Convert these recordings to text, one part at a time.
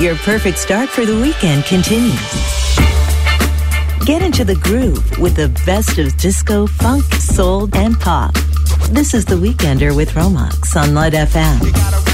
your perfect start for the weekend continues. Get into the groove with the best of disco, funk, soul, and pop. This is The Weekender with Romax on Light FM.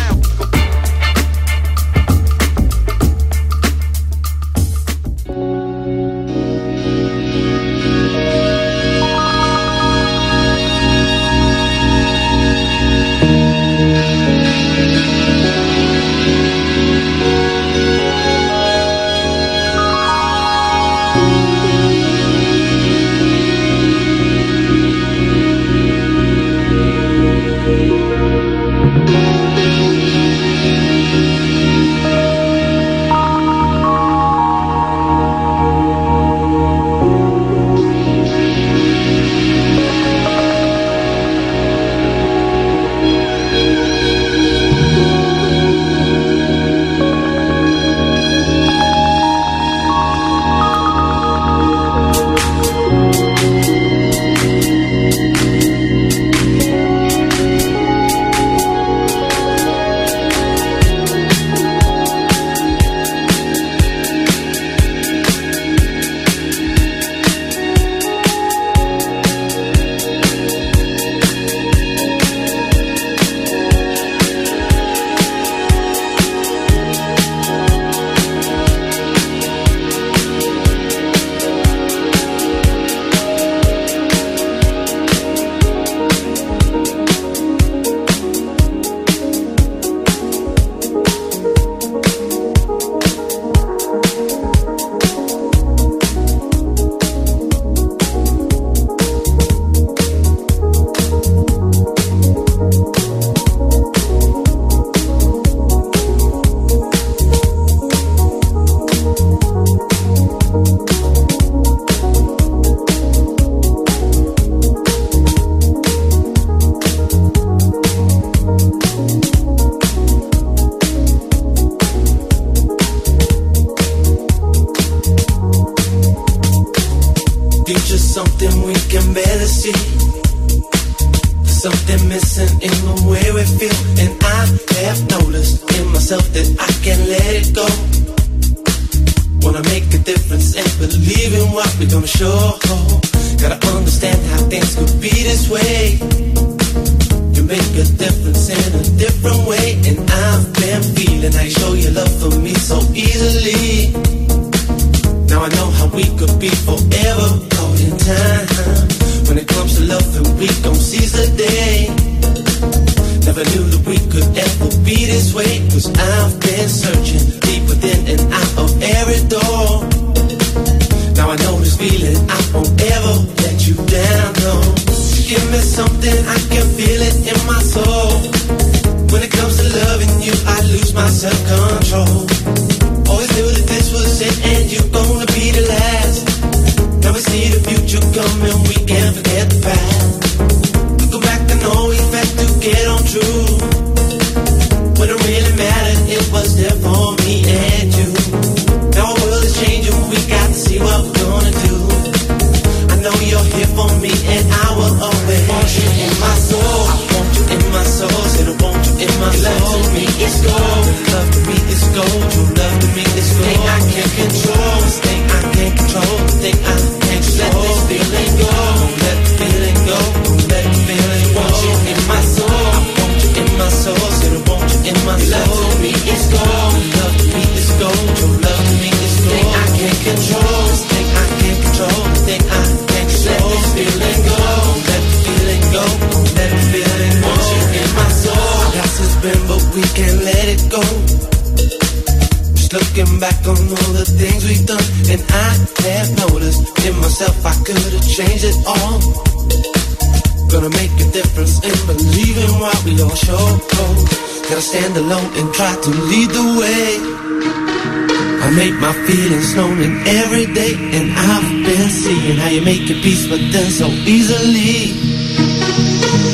morning, every day, and I've been seeing how you make your peace but then so easily.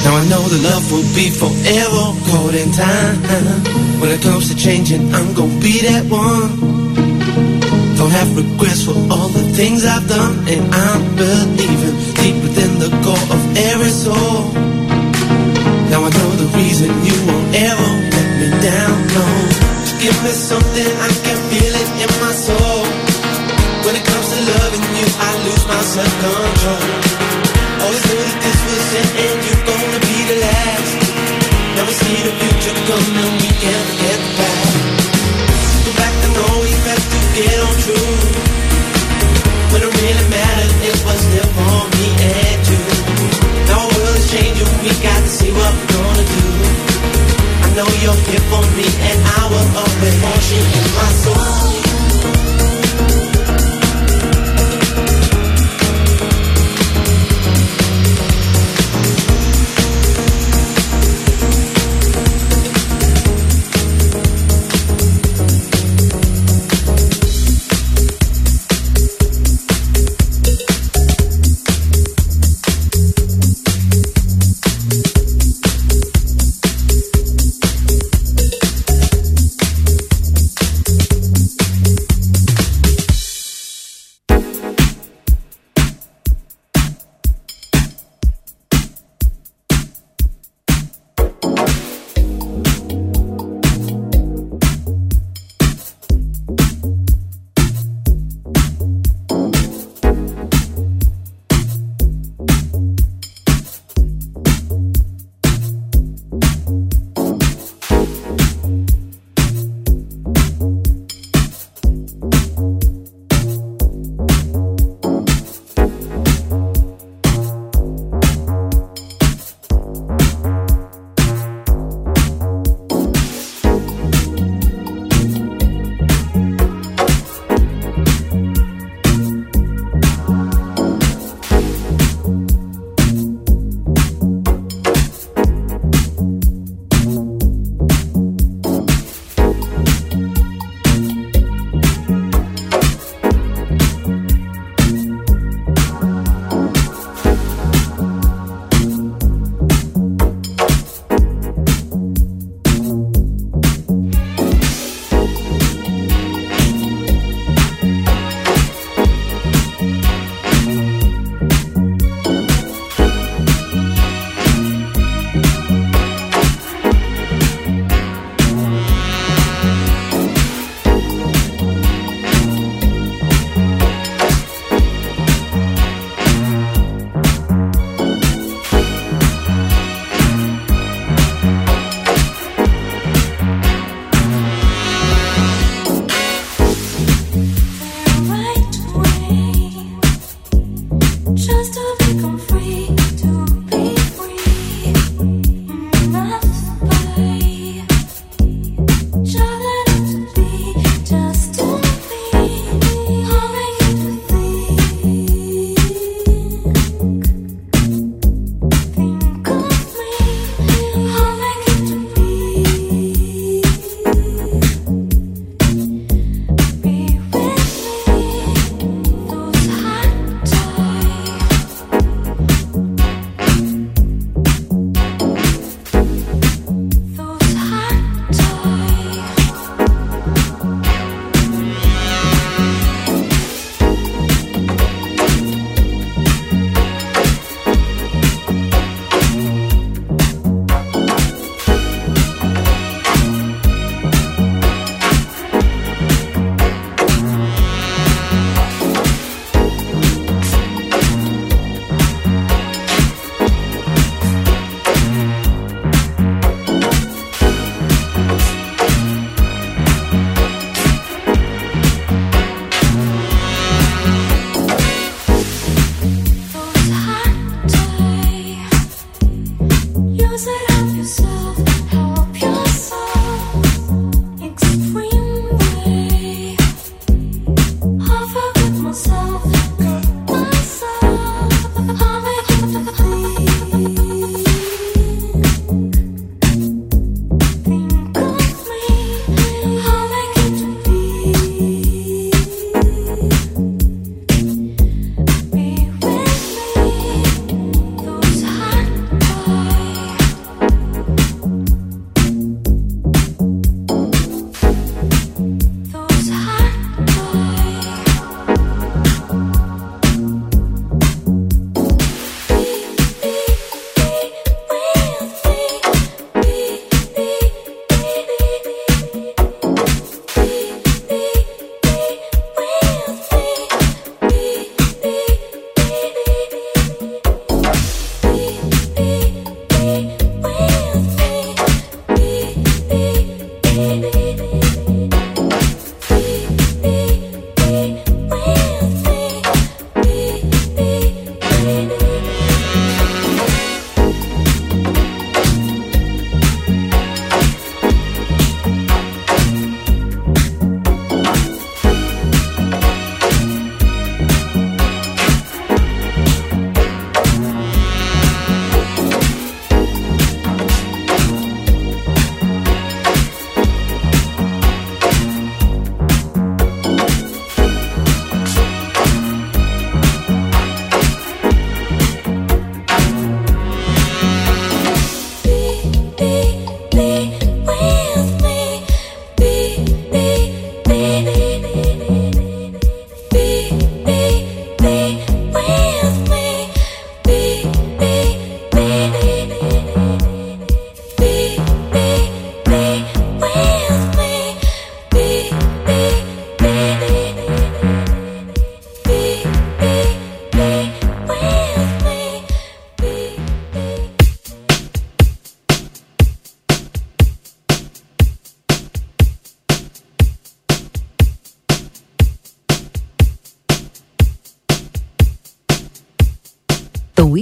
Now I know the love will be forever caught in time. When it comes to changing, I'm gonna be that one. Don't have regrets for all the things I've done, and I'm believing deep within the core of every soul. Now I know the reason you won't ever let me down. No, give me something I can feel it in my soul. come on.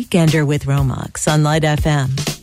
Weekender with Romox on Light FM.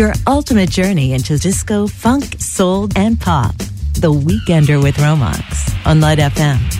Your ultimate journey into disco, funk, soul, and pop. The Weekender with Romax on Light FM.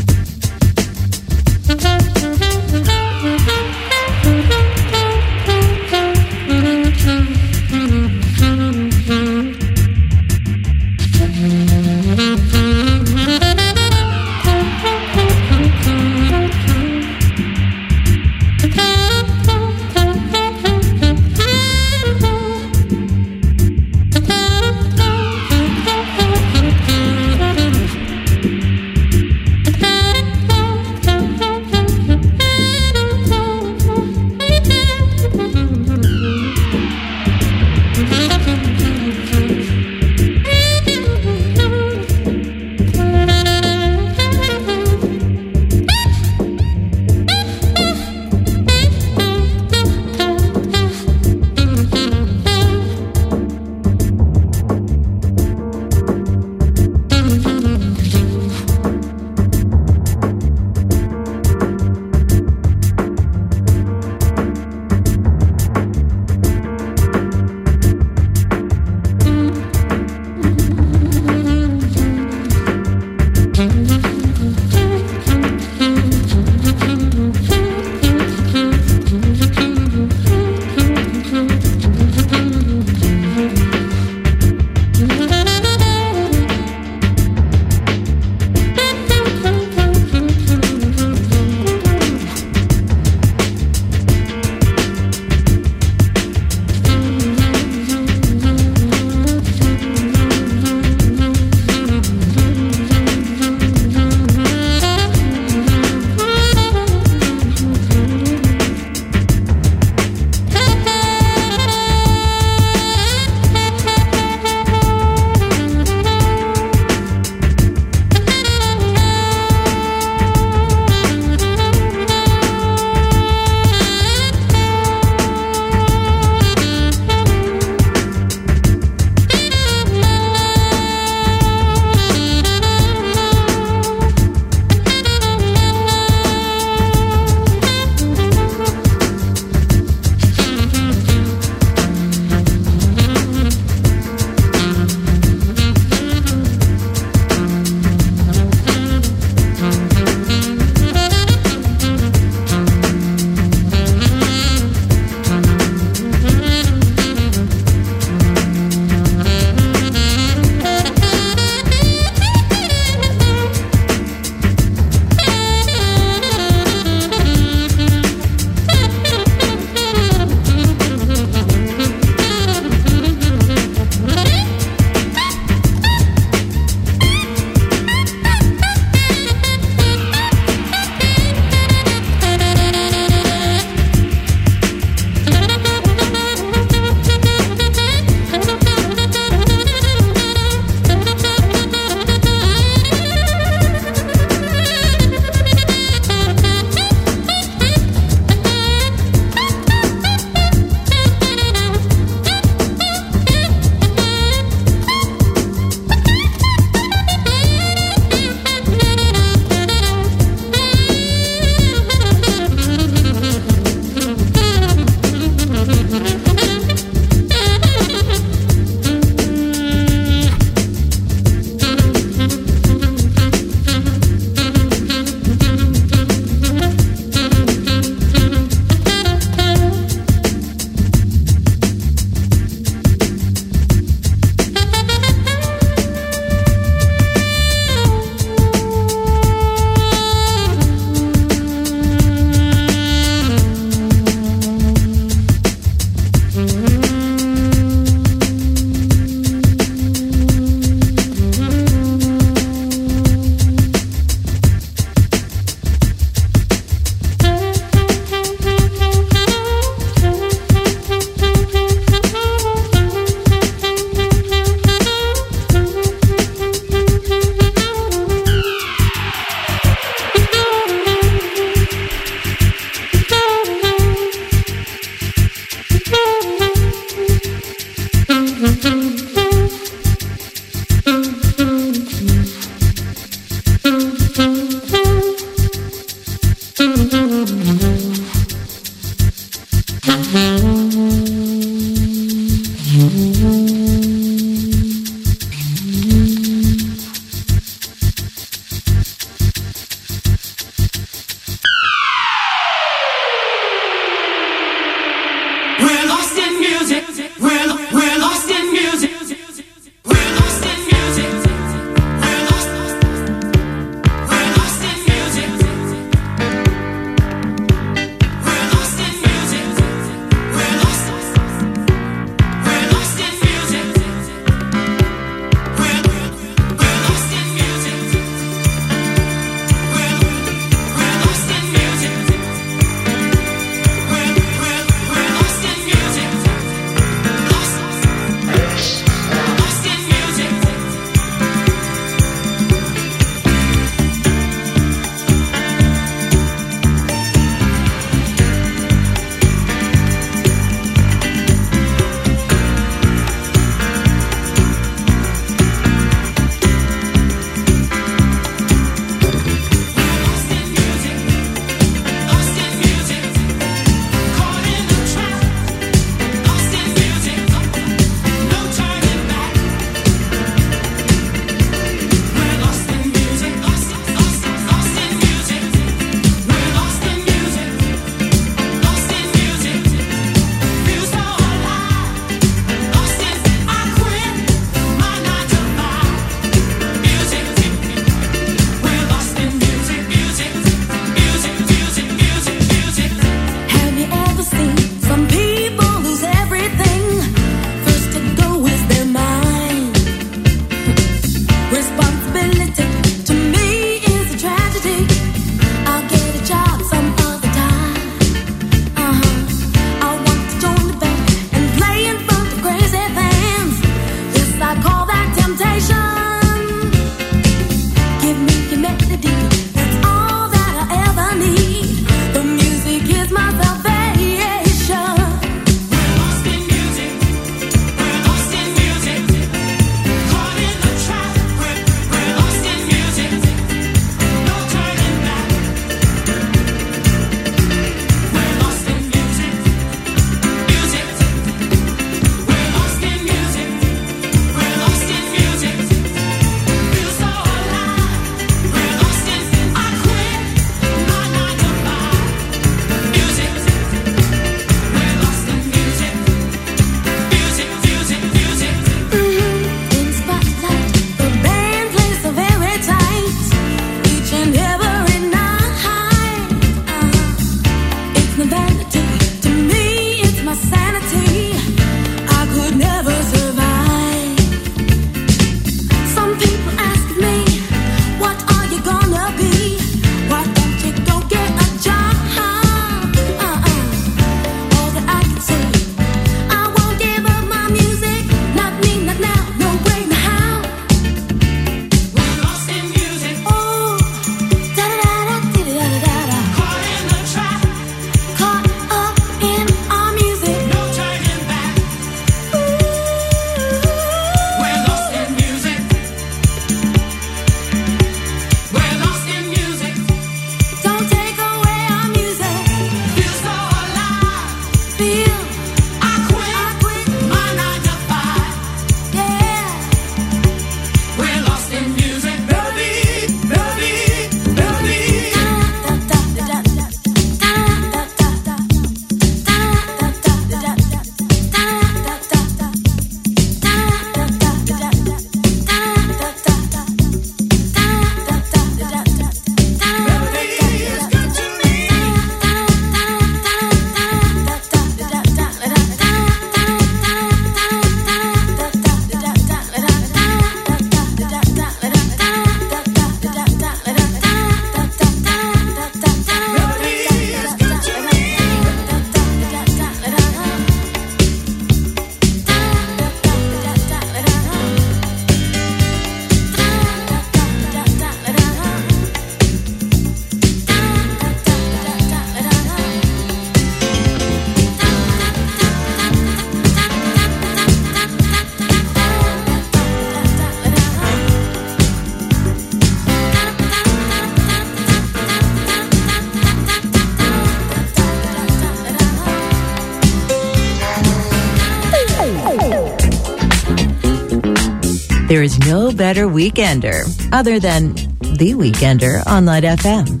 There is no better weekender other than The Weekender on Light FM.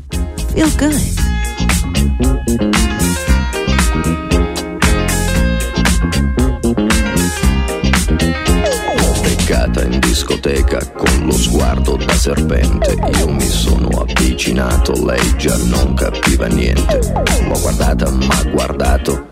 Feel good. in discoteca con lo sguardo da serpente. Io mi sono avvicinato, lei già non capiva niente. L'ho guardata, ma guardato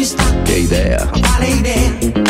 Ci sta? Che idea? Quale idea?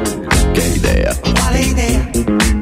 Quer ideia? Vale ideia.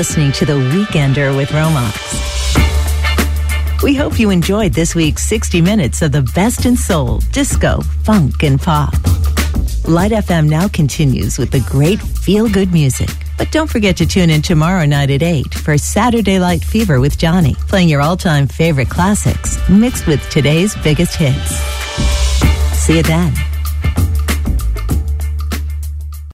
Listening to The Weekender with Romox. We hope you enjoyed this week's 60 minutes of the best in soul, disco, funk, and pop. Light FM now continues with the great feel good music. But don't forget to tune in tomorrow night at 8 for Saturday Light Fever with Johnny, playing your all time favorite classics mixed with today's biggest hits. See you then.